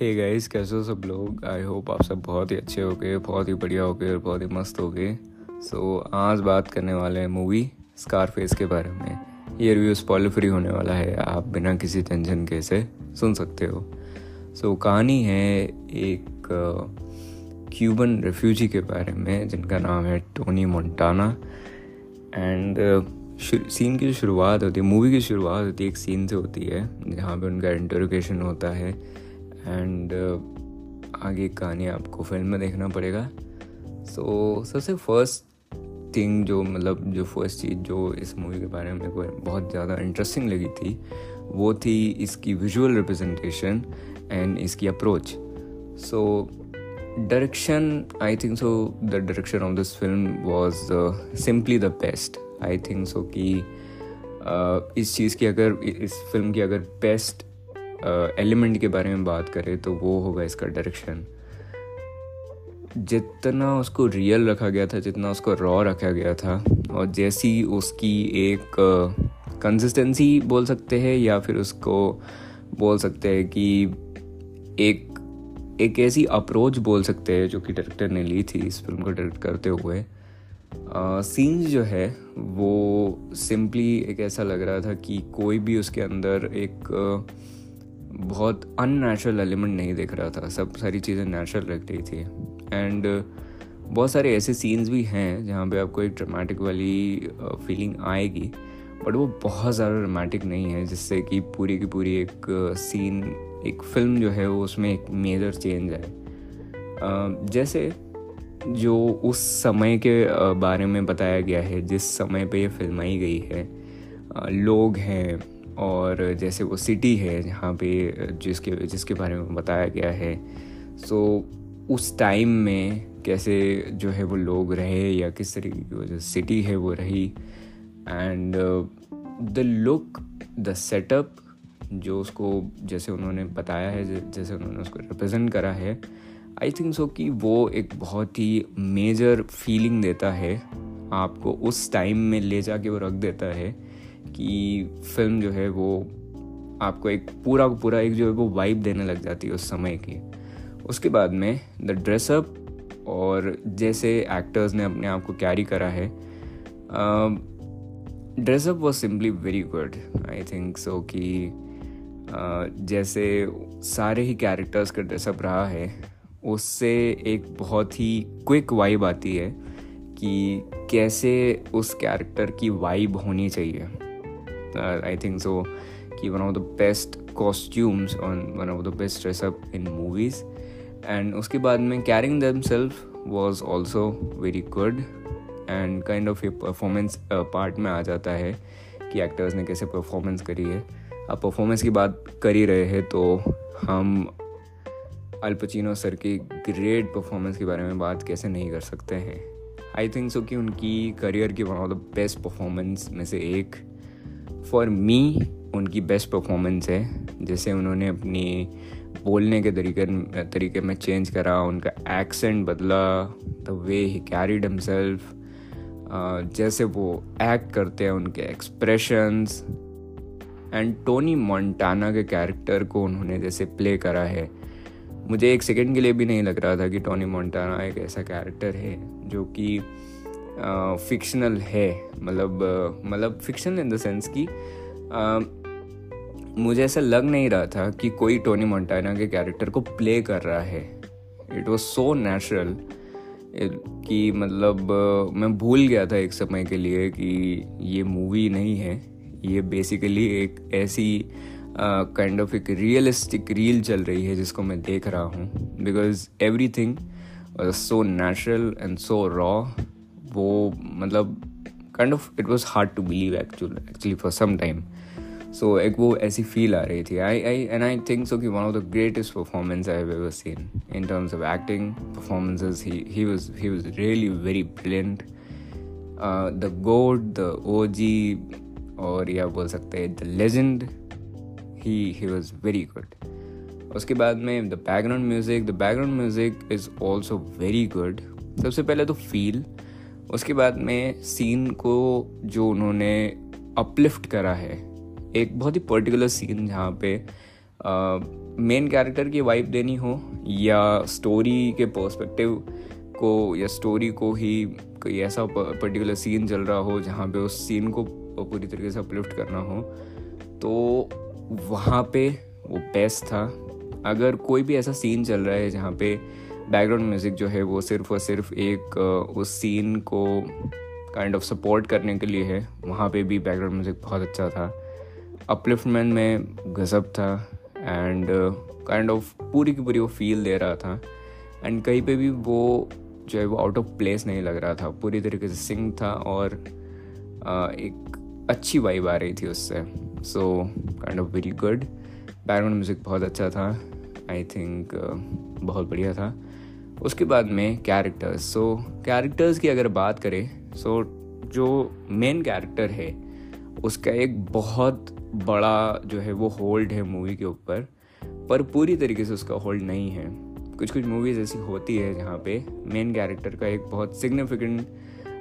Hey guys कैसे हो सब लोग? आई होप आप सब बहुत ही अच्छे हो गए बहुत ही बढ़िया हो गए और बहुत ही मस्त हो गए सो so, आज बात करने वाले हैं मूवी स्कार फेस के बारे में। ये रिव्यू स्पॉइलर फ्री होने वाला है आप बिना किसी टेंशन के से सुन सकते हो। सो so, कहानी है एक क्यूबन रेफ्यूजी के बारे में जिनका नाम है टोनी मोन्टाना एंड सीन की जो शुरुआत होती है मूवी की शुरुआत होती है एक सीन से होती है जहाँ पे उनका इंटरोगेशन होता है। एंड uh, आगे कहानी आपको फ़िल्म में देखना पड़ेगा। सो so, सबसे फ़र्स्ट थिंग जो मतलब जो फ़र्स्ट चीज़ जो इस मूवी के बारे में मेरे को बहुत ज़्यादा इंटरेस्टिंग लगी थी वो थी इसकी विजुअल रिप्रेजेंटेशन एंड इसकी approach so direction I think so the direction of this film was simply the best I think so कि uh, इस चीज़ की अगर इस फ़िल्म की अगर बेस्ट एलिमेंट के बारे में बात करें तो वो होगा इसका डायरेक्शन जितना उसको रियल रखा गया था जितना उसको रॉ रखा गया था और जैसी उसकी एक कंसिस्टेंसी बोल सकते हैं या फिर उसको बोल सकते हैं कि एक एक ऐसी अप्रोच बोल सकते हैं जो कि डायरेक्टर ने ली थी इस फ़िल्म को डायरेक्ट करते हुए. सीन्स जो है वो सिंपली एक ऐसा लग रहा था कि कोई भी उसके अंदर एक uh, बहुत अननेचुरल एलिमेंट नहीं दिख रहा था। सब सारी चीज़ें नेचुरल लग रही थी। एंड uh, बहुत सारे ऐसे सीन्स भी हैं जहाँ पे आपको एक ड्रामेटिक वाली फीलिंग uh, आएगी। बट वो बहुत ज़्यादा ड्रामेटिक नहीं है जिससे कि पूरी की पूरी एक सीन uh, एक फ़िल्म जो है वो उसमें एक मेजर चेंज है जैसे जो उस समय के बारे में बताया गया है जिस समय पे ये फिल्माई गई है लोग हैं और जैसे वो सिटी है जहाँ पे, जिसके जिसके बारे में बताया गया है। सो उस टाइम में कैसे जो है वो लोग रहे या किस तरीके की जो सिटी है वो रही। And the look the setup जो उसको, जैसे उन्होंने बताया है जैसे उन्होंने उसको रिप्रेजेंट करा है आई थिंक सो कि वो एक बहुत ही मेजर फीलिंग देता है। आपको उस टाइम में ले जाके वो रख देता है। कि फ़िल्म जो है वो आपको एक पूरा पूरा एक जो है वो वाइब देने लग जाती है उस समय की। उसके बाद में द ड्रेसअप और जैसे एक्टर्स ने अपने आप को कैरी करा है dress up was simply very good I think so कि जैसे सारे ही कैरेक्टर्स का ड्रेसअप रहा है, उससे एक बहुत ही क्विक वाइब आती है कि कैसे उस कैरेक्टर की वाइब होनी चाहिए। आई थिंक सो कि one of the best costumes on one of the best dress up in movies and उसके बाद में carrying them self was also very good and kind of ये परफॉर्मेंस पार्ट में आ जाता है कि एक्टर्स ने कैसे परफॉर्मेंस करी है अब परफॉर्मेंस की बात कर ही रहे हैं तो हम अल्पचिनो सर की ग्रेट परफॉर्मेंस के बारे में बात कैसे नहीं कर सकते हैं आई थिंक सो कि उनकी करियर की one of the best performance में से एक फॉर मी उनकी बेस्ट परफॉर्मेंस है। जैसे उन्होंने अपनी बोलने के तरीके तरीके में चेंज करा, उनका एक्सेंट बदला the way he carried himself जैसे वो एक्ट करते हैं उनके एक्सप्रेशंस एंड टोनी मोन्टाना के कैरेक्टर को उन्होंने जैसे प्ले करा है। मुझे एक सेकंड के लिए भी नहीं लग रहा था कि टोनी मोन्टाना एक ऐसा कैरेक्टर है, जो कि फिक्शनल है मतलब मतलब फिक्शनल इन द सेंस कि मुझे ऐसा लग नहीं रहा था कि कोई टोनी मोन्टाना के कैरेक्टर को प्ले कर रहा है। इट वॉज़ सो नेचुरल कि मतलब मैं भूल गया था एक समय के लिए कि ये मूवी नहीं है। ये बेसिकली एक ऐसी काइंड ऑफ़ एक रियलिस्टिक रील चल रही है जिसको मैं देख रहा हूँ। Because everything so natural and so raw वो मतलब kind of it was hard to believe actual actually for some time so एक वो ऐसी फील आ रही थी। आई आई एंड आई थिंक सो कि one of the greatest performance I have ever seen in terms of acting performances he was he was really very brilliant the goat the O G और या बोल सकते हैं the legend he he was very good उसके बाद में the background music the background music is also very good सबसे पहले तो फील उसके बाद में सीन को जो उन्होंने अपलिफ्ट करा है, एक बहुत ही पर्टिकुलर सीन जहाँ पे मेन कैरेक्टर की वाइफ देनी हो या स्टोरी के पर्सपेक्टिव को या स्टोरी को ही कोई ऐसा पर्टिकुलर सीन चल रहा हो जहाँ पे उस सीन को पूरी तरीके से अपलिफ्ट करना हो तो वहाँ पे वो बेस्ट था। अगर कोई भी ऐसा सीन चल रहा है जहाँ पे बैकग्राउंड म्यूज़िक जो है वो सिर्फ़ और सिर्फ़ एक उस सीन को काइंड ऑफ़ सपोर्ट करने के लिए है। वहाँ पे भी बैकग्राउंड म्यूज़िक बहुत अच्छा था। अपलिफ्टमेंट में गज़ब था एंड काइंड ऑफ़ पूरी की पूरी वो फील दे रहा था। एंड कहीं पे भी वो जो है वो आउट ऑफ़ प्लेस नहीं लग रहा था। पूरी तरीके से सिंग था और एक अच्छी वाइब आ रही थी उससे। So kind of very good background music बहुत अच्छा था। आई थिंक uh, बहुत बढ़िया था। उसके बाद में कैरेक्टर्स सो कैरेक्टर्स की अगर बात करें सो so, जो मेन कैरेक्टर है उसका एक बहुत बड़ा जो है वो होल्ड है मूवी के ऊपर पर पूरी तरीके से उसका होल्ड नहीं है. कुछ कुछ मूवीज़ ऐसी होती है जहाँ पे मेन कैरेक्टर का एक बहुत significant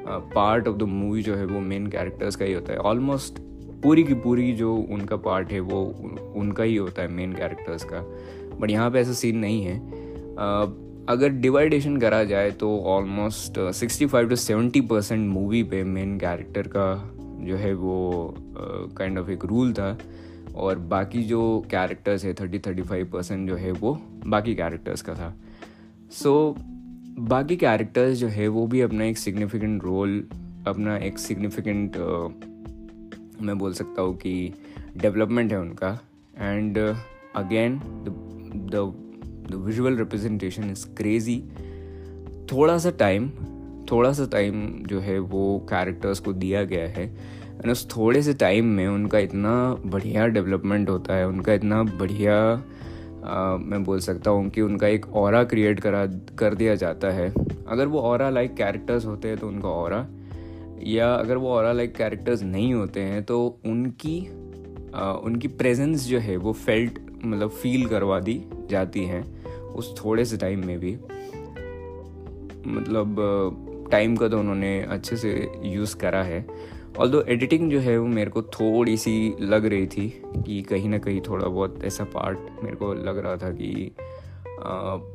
part of the movie जो है वो मेन कैरेक्टर्स का ही होता है. ऑलमोस्ट पूरी की पूरी जो उनका पार्ट है वो उनका ही होता है मेन कैरेक्टर्स का. बट यहाँ पे ऐसा सीन नहीं है. अगर डिवाइडेशन करा जाए तो almost sixty five to seventy percent movie पे मेन कैरेक्टर का जो है वो kind uh, of kind of एक रूल था और बाकी जो कैरेक्टर्स है थर्टी थर्टी फाइव परसेंट जो है वो बाकी कैरेक्टर्स का था। सो so, बाकी कैरेक्टर्स जो है वो भी अपना एक सिग्निफिकेंट रोल अपना एक सिग्निफिकेंट uh, मैं बोल सकता हूँ कि डेवलपमेंट है उनका। And again the visual representation is crazy थोड़ा सा टाइम थोड़ा सा टाइम जो है वो कैरेक्टर्स को दिया गया है एंड उस थोड़े से टाइम में उनका इतना बढ़िया डेवलपमेंट होता है उनका इतना बढ़िया आ, मैं बोल सकता हूँ कि उनका एक और क्रिएट करा कर दिया जाता है। अगर वो और लाइक कैरेक्टर्स होते हैं तो उनका और या अगर वो और लाइक कैरेक्टर्स नहीं होते हैं तो उनकी आ, उनकी प्रेजेंस जो है वो फेल्ट मतलब फील करवा दी जाती है। उस थोड़े से टाइम में भी मतलब टाइम का तो उन्होंने अच्छे से यूज़ करा है। ऑल दो एडिटिंग जो है वो मेरे को थोड़ी सी लग रही थी कि कहीं ना कहीं थोड़ा बहुत ऐसा पार्ट मेरे को लग रहा था कि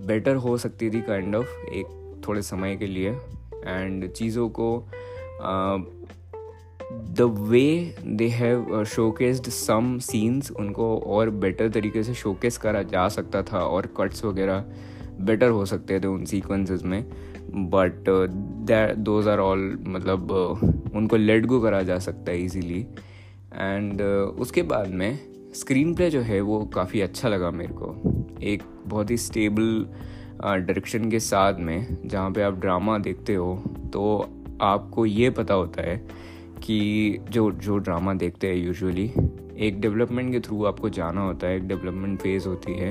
बेटर हो सकती थी काइंड kind ऑफ़ of, एक थोड़े समय के लिए। एंड चीज़ों को the way they have showcased some scenes उनको और बेटर तरीके से शोकेस करा जा सकता था और कट्स वगैरह बेटर हो सकते थे उन सीक्वेंसेस में। बट दोज आर ऑल मतलब uh, उनको लेट गो करा जा सकता है इजीली एंड uh, उसके बाद में स्क्रीन प्ले जो है वो काफ़ी अच्छा लगा मेरे को। एक बहुत ही स्टेबल डायरेक्शन uh, के साथ में जहाँ पे आप ड्रामा देखते हो तो आपको ये पता होता है कि जो जो ड्रामा देखते हैं यूजुअली एक डेवलपमेंट के थ्रू आपको जाना होता है एक डेवलपमेंट फ़ेज़ होती है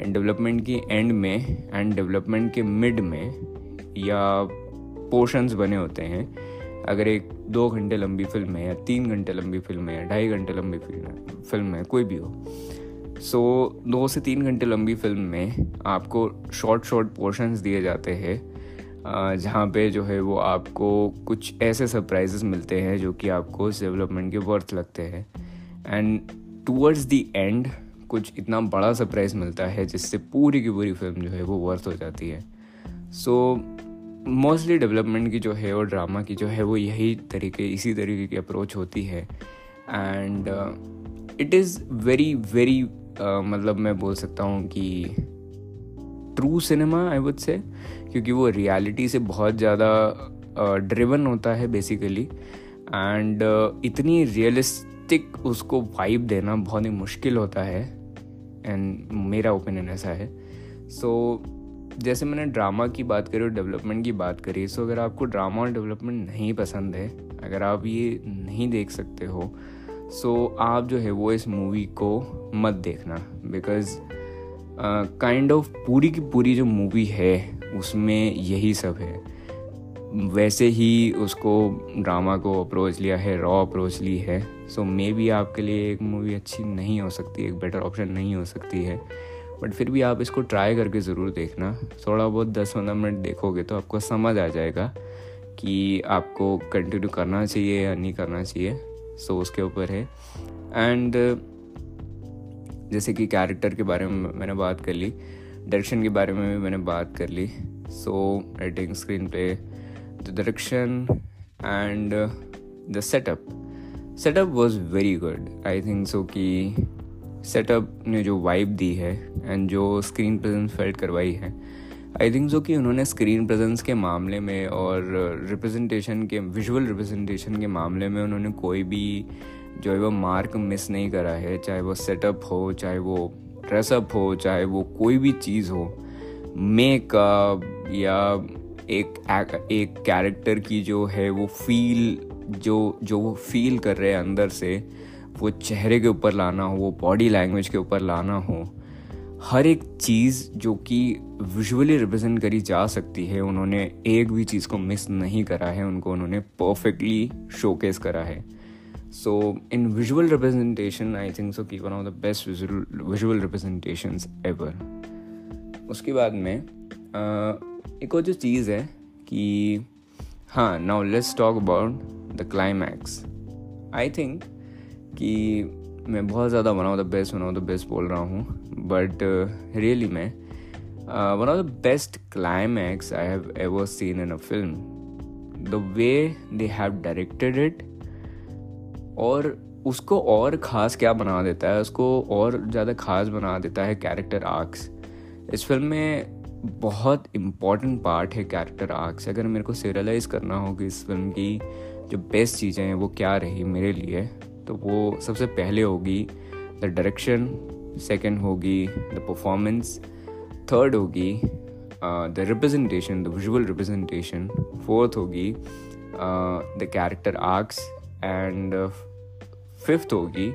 एंड डेवलपमेंट की एंड में एंड डेवलपमेंट के मिड में या पोर्शंस बने होते हैं अगर एक दो घंटे लंबी फ़िल्म है या तीन घंटे लंबी फ़िल्म है या ढाई घंटे लंबी फ़िल्म है फ़िल्म है कोई भी हो। सो so, दो से तीन घंटे लंबी फ़िल्म में आपको शॉर्ट शॉर्ट पोर्शंस दिए जाते हैं जहाँ पे जो है वो आपको कुछ ऐसे सरप्राइजेस मिलते हैं जो कि आपको उस डेवलपमेंट के वर्थ लगते हैं। एंड टूवर्ड्स दी एंड कुछ इतना बड़ा सरप्राइज़ मिलता है जिससे पूरी की पूरी फ़िल्म जो है वो वर्थ हो जाती है। सो मोस्टली डेवलपमेंट की जो है और ड्रामा की जो है वो यही तरीके, इसी तरीके की अप्रोच होती है। And it is very very मतलब मैं बोल सकता हूँ कि true cinema I would say क्योंकि वो रियलिटी से बहुत ज़्यादा ड्रिवन uh, होता है बेसिकली एंड uh, इतनी रियलिस्टिक उसको वाइब देना बहुत ही मुश्किल होता है एंड मेरा ओपिनियन ऐसा है. सो so, जैसे मैंने ड्रामा की बात करी और डेवलपमेंट की बात करी सो अगर आपको ड्रामा और डेवलपमेंट नहीं पसंद है अगर आप ये नहीं देख सकते हो सो आप जो है वो इस मूवी को मत देखना बिकॉज़ काइंड ऑफ़ पूरी की पूरी जो मूवी है उसमें यही सब है। वैसे ही उसको ड्रामा को अप्रोच लिया है रॉ अप्रोच ली है सो मे बी आपके लिए एक मूवी अच्छी नहीं हो सकती एक बेटर ऑप्शन नहीं हो सकती है। बट फिर भी आप इसको ट्राई करके ज़रूर देखना। थोड़ा बहुत दस पंद्रह मिनट देखोगे तो आपको समझ आ जाएगा कि आपको कंटिन्यू करना चाहिए या नहीं करना चाहिए। सो so, उसके ऊपर है। एंड जैसे कि कैरेक्टर के बारे में मैंने बात कर ली डायरेक्शन के बारे में भी मैंने बात कर ली। So writing screenplay the direction and the setup setup was very good I think so कि सेटअप ने जो वाइब दी है एंड जो स्क्रीन प्रेजेंस फेल्ट करवाई है आई थिंक सो कि उन्होंने स्क्रीन प्रेजेंस के मामले में और रिप्रेजेंटेशन के विजुअल रिप्रेजेंटेशन के मामले में उन्होंने कोई भी जो है वो मार्क मिस नहीं करा है, चाहे वो सेटअप हो, चाहे वो ड्रेसअप हो, चाहे वो कोई भी चीज़ हो मेकअप या एक एक कैरेक्टर की जो है वो फील जो जो वो फील कर रहे हैं अंदर से, वो चेहरे के ऊपर लाना हो, वो बॉडी लैंग्वेज के ऊपर लाना हो, हर एक चीज़ जो कि विजुअली रिप्रेजेंट करी जा सकती है, उन्होंने एक भी चीज़ को मिस नहीं करा है, उनको उन्होंने परफेक्टली शोकेस करा है। So in visual representation I think so की one of the best visual representation ever उसके बाद में एक और जो चीज़ है कि हाँ now let's talk about the climax I think कि मैं बहुत ज़्यादा one of the best one of the best बोल रहा हूँ बट रियली मैं one of the best climax I have ever seen in a film the way they have directed it और उसको और ख़ास क्या बना देता है, उसको और ज़्यादा ख़ास बना देता है कैरेक्टर आर्क्स इस फ़िल्म में बहुत इंपॉर्टेंट पार्ट है कैरेक्टर आर्क्स अगर मेरे को सीरियलाइज करना हो इस फ़िल्म की, जो बेस्ट चीज़ें हैं, वो क्या रही मेरे लिए तो वो सबसे पहले होगी द डायरेक्शन सेकेंड होगी द परफॉर्मेंस थर्ड होगी the representation the visual representation fourth होगी the character arcs and fifth होगी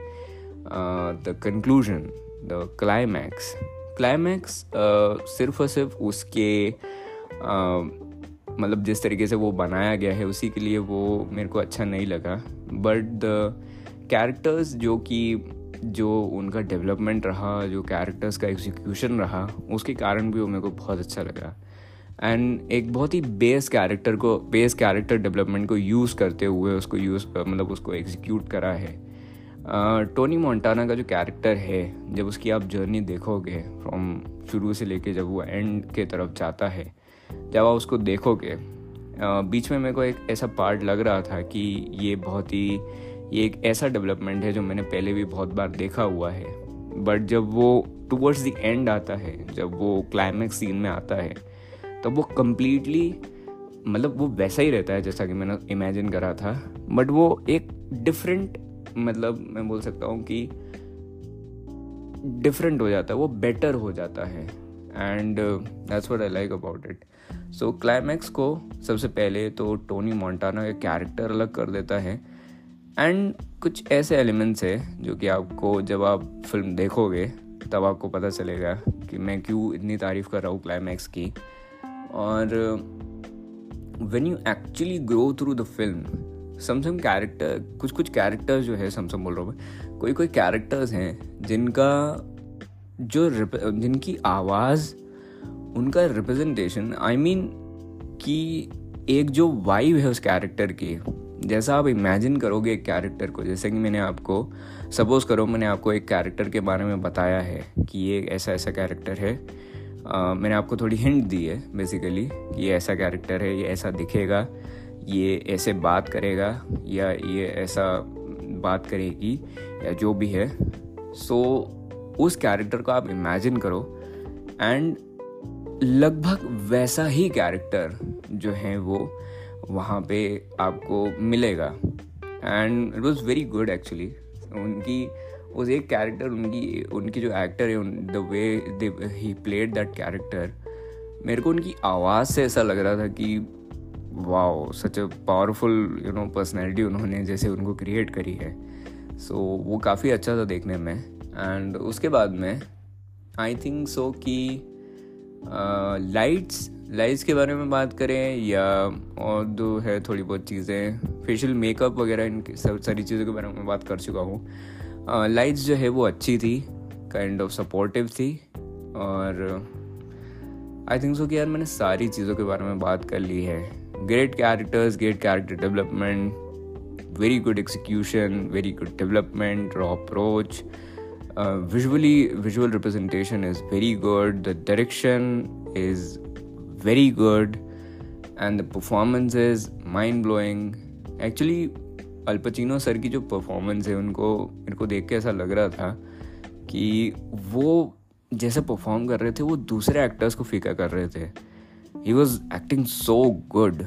the conclusion the climax climax सिर्फ़ और सिर्फ़ उसके uh, मतलब जिस तरीके से वो बनाया गया है उसी के लिए वो मेरे को अच्छा नहीं लगा. बट द कैरेक्टर्स जो कि जो उनका डेवलपमेंट रहा जो कैरेक्टर्स का एग्जीक्यूशन रहा उसके कारण भी वो मेरे को बहुत अच्छा लगा. एंड एक बहुत ही बेस कैरेक्टर को बेस कैरेक्टर डेवलपमेंट को यूज़ करते हुए उसको यूज़ मतलब उसको एग्जीक्यूट करा है। टोनी मोन्टाना का जो कैरेक्टर है, जब उसकी आप जर्नी देखोगे फ्रॉम शुरू से लेके जब वो एंड के तरफ़ जाता है, जब आप उसको देखोगे बीच में मेरे को एक ऐसा पार्ट लग रहा था कि ये बहुत ही, ये एक ऐसा डेवलपमेंट है जो मैंने पहले भी बहुत बार देखा हुआ है। बट जब वो टूवर्ड्स द एंड आता है, जब वो क्लाइमैक्स सीन में आता है तो वो कम्प्लीटली मतलब वो वैसा ही रहता है जैसा कि मैंने इमेजिन करा था। बट वो एक डिफरेंट मतलब मैं बोल सकता हूँ कि डिफरेंट हो जाता है, वो बेटर हो जाता है। And that's what I like about it so climax को सबसे पहले तो टोनी मोन्टाना का कैरेक्टर अलग कर देता है। एंड कुछ ऐसे एलिमेंट्स है जो कि आपको जब आप फ़िल्म देखोगे, तब आपको पता चलेगा कि मैं क्यों इतनी तारीफ़ कर रहा हूँ क्लाइमैक्स की। और when you actually grow through the film some some character कुछ कुछ कैरेक्टर्स जो है समसम बोल रहा हूँ मैं, कोई कोई कैरेक्टर्स हैं, जिनका जो जिनकी आवाज़, उनका रिप्रेजेंटेशन आई मीन कि एक जो वाइब है उस कैरेक्टर की, जैसा आप इमेजिन करोगे एक कैरेक्टर को, जैसे कि मैंने आपको सपोज़ करो मैंने आपको एक कैरेक्टर के बारे में बताया है कि ये ऐसा ऐसा कैरेक्टर है मैंने आपको थोड़ी हिंट दी है बेसिकली ये ऐसा कैरेक्टर है ये ऐसा दिखेगा ये ऐसे बात करेगा या ये ऐसा बात करेगी या जो भी है। सो so, उस कैरेक्टर को आप इमेजिन करो एंड लगभग वैसा ही कैरेक्टर जो है वो वहाँ पे आपको मिलेगा। And it was very good actually उनकी उस एक कैरेक्टर उनकी उनकी जो एक्टर है the way he played that character मेरे को उनकी आवाज़ से ऐसा लग रहा था कि wow such a powerful you know personality उन्होंने जैसे उनको क्रिएट करी है। सो so, वो काफ़ी अच्छा था देखने में। एंड उसके बाद में आई थिंक सो कि लाइट्स लाइट्स के बारे में बात करें या और दो है थोड़ी बहुत चीज़ें फेशियल मेकअप वगैरह इन सब सारी चीज़ों के बारे में बात कर चुका हूँ। लाइट्स जो है वो अच्छी थी काइंड ऑफ़ सपोर्टिव थी, और आई थिंक सो कि यार मैंने सारी चीज़ों के बारे में बात कर ली है। Great characters great character development very good execution very good development raw approach visually visual representation is very good the direction is very good and the performance is mind blowing actually Al Pacino sir की जो performance है उनको मेरे को देख के ऐसा लग रहा था कि वो जैसे परफॉर्म कर रहे थे वो दूसरे एक्टर्स को फीका कर रहे थे। He was acting so good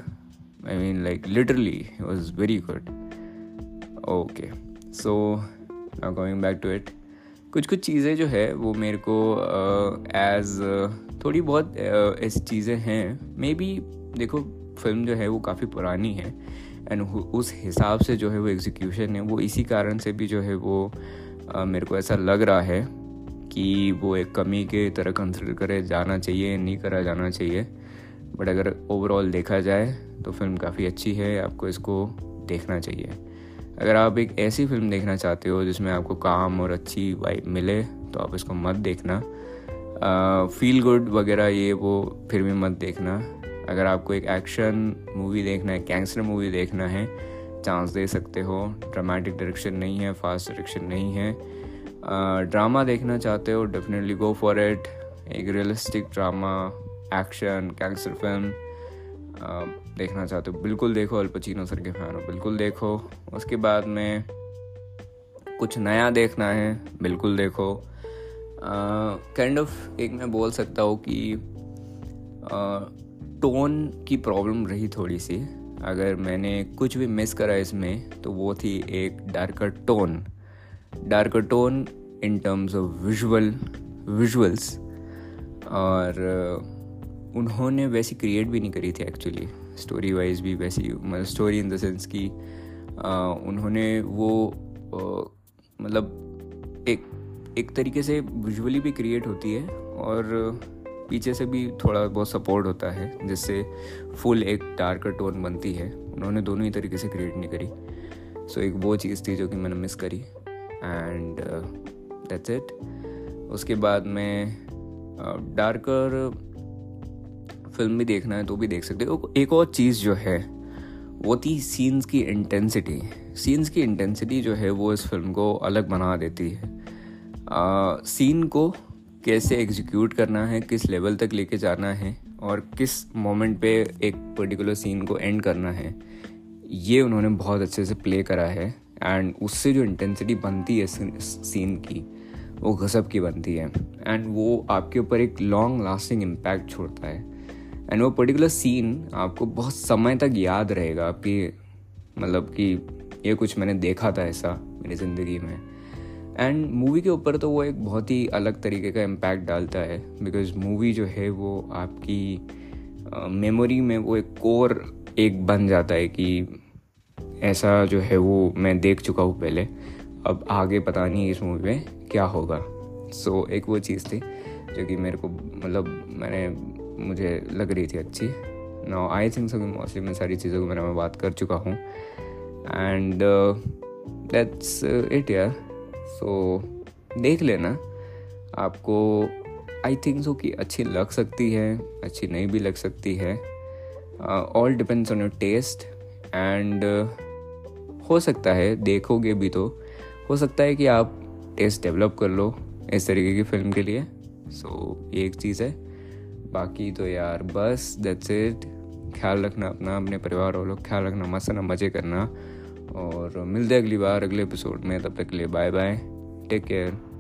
I mean like literally was very good okay so now going back to it कुछ कुछ चीज़ें जो है वो मेरे को एज uh, थोड़ी बहुत uh, ऐसी चीज़ें हैं। मे बी देखो फ़िल्म जो है वो काफ़ी पुरानी है। एंड उस हिसाब से जो है वो एग्जीक्यूशन है वो इसी कारण से भी जो है वो uh, मेरे को ऐसा लग रहा है कि वो एक कमी के तरह कंसिडर करे जाना चाहिए नहीं करा जाना चाहिए। बट अगर ओवरऑल देखा जाए तो फ़िल्म काफ़ी अच्छी है आपको इसको देखना चाहिए। अगर आप एक ऐसी फ़िल्म देखना चाहते हो जिसमें आपको काम और अच्छी वाइब मिले तो आप इसको मत देखना। फील गुड वगैरह ये वो फिर भी मत देखना। अगर आपको एक एक्शन मूवी देखना है गैंगस्टर मूवी देखना है चांस दे सकते हो। ड्रामेटिक डायरेक्शन नहीं है फास्ट डायरेक्शन नहीं है। ड्रामा देखना चाहते हो डेफिनेटली गो फॉर इट एक realistic drama action gangster film देखना चाहते हो। बिल्कुल देखो अल्पचीनो सर के फ़ैन हो। बिल्कुल देखो। उसके बाद में कुछ नया देखना है बिल्कुल देखो। काइंड uh, ऑफ़ एक मैं बोल सकता हूँ कि टोन की प्रॉब्लम रही थोड़ी सी। अगर मैंने कुछ भी मिस करा इसमें तो वो थी एक darker tone darker tone in terms of visual visuals और uh, उन्होंने वैसी क्रिएट भी नहीं करी थी एक्चुअली स्टोरी वाइज भी वैसी मतलब स्टोरी इन द सेंस कि uh, उन्होंने वो uh, मतलब एक एक तरीके से विजुअली भी क्रिएट होती है। और पीछे से भी थोड़ा बहुत सपोर्ट होता है जिससे फुल एक डार्कर टोन बनती है। उन्होंने दोनों ही तरीके से क्रिएट नहीं करी। सो so, एक वो चीज़ थी जो कि मैंने मिस करी। एंड दैट्स इट उसके बाद में डार्कर uh, फ़िल्म भी देखना है तो भी देख सकते हो। एक और चीज़ जो है वो थी सीन्स की इंटेंसिटी सीन्स की इंटेंसिटी जो है वो इस फ़िल्म को अलग बना देती है। सीन uh, को कैसे एग्जीक्यूट करना है, किस लेवल तक लेके जाना है और किस मोमेंट पे एक पर्टिकुलर सीन को एंड करना है, ये उन्होंने बहुत अच्छे से प्ले करा है एंड उससे जो इंटेंसिटी बनती है सीन की, वो गज़ब की बनती है एंड वो आपके ऊपर एक लॉन्ग लास्टिंग इम्पैक्ट छोड़ता है एंड वो पर्टिकुलर सीन आपको बहुत समय तक याद रहेगा आपकी मतलब कि ये कुछ मैंने देखा था ऐसा मेरी ज़िंदगी में। एंड मूवी के ऊपर तो वो एक बहुत ही अलग तरीके का इम्पैक्ट डालता है बिकॉज़ मूवी जो है वो आपकी मेमोरी में वो एक कोर एक बन जाता है कि ऐसा जो है वो मैं देख चुका हूँ पहले। अब आगे पता नहीं इस मूवी में क्या होगा। सो so, एक वो चीज़ थी जो कि मेरे को मतलब मैंने मुझे लग रही थी अच्छी। No I think so mostly मैं सारी चीज़ों के बारे में बात कर चुका हूँ। एंड दैट्स इट यार सो so, देख लेना। आपको आई थिंक सो कि अच्छी लग सकती है अच्छी नहीं भी लग सकती है। All depends on your taste and हो सकता है देखोगे भी तो। हो सकता है कि आप टेस्ट डेवलप कर लो इस तरीके की फ़िल्म के लिए। सो so, ये एक चीज़ है। बाकी तो यार बस दैट्स इट ख्याल रखना अपना अपने परिवार वालों ख्याल रखना मस्त ना मज़े करना। और मिलते हैं अगली बार, अगले एपिसोड में, तब तक के लिए बाय बाय टेक केयर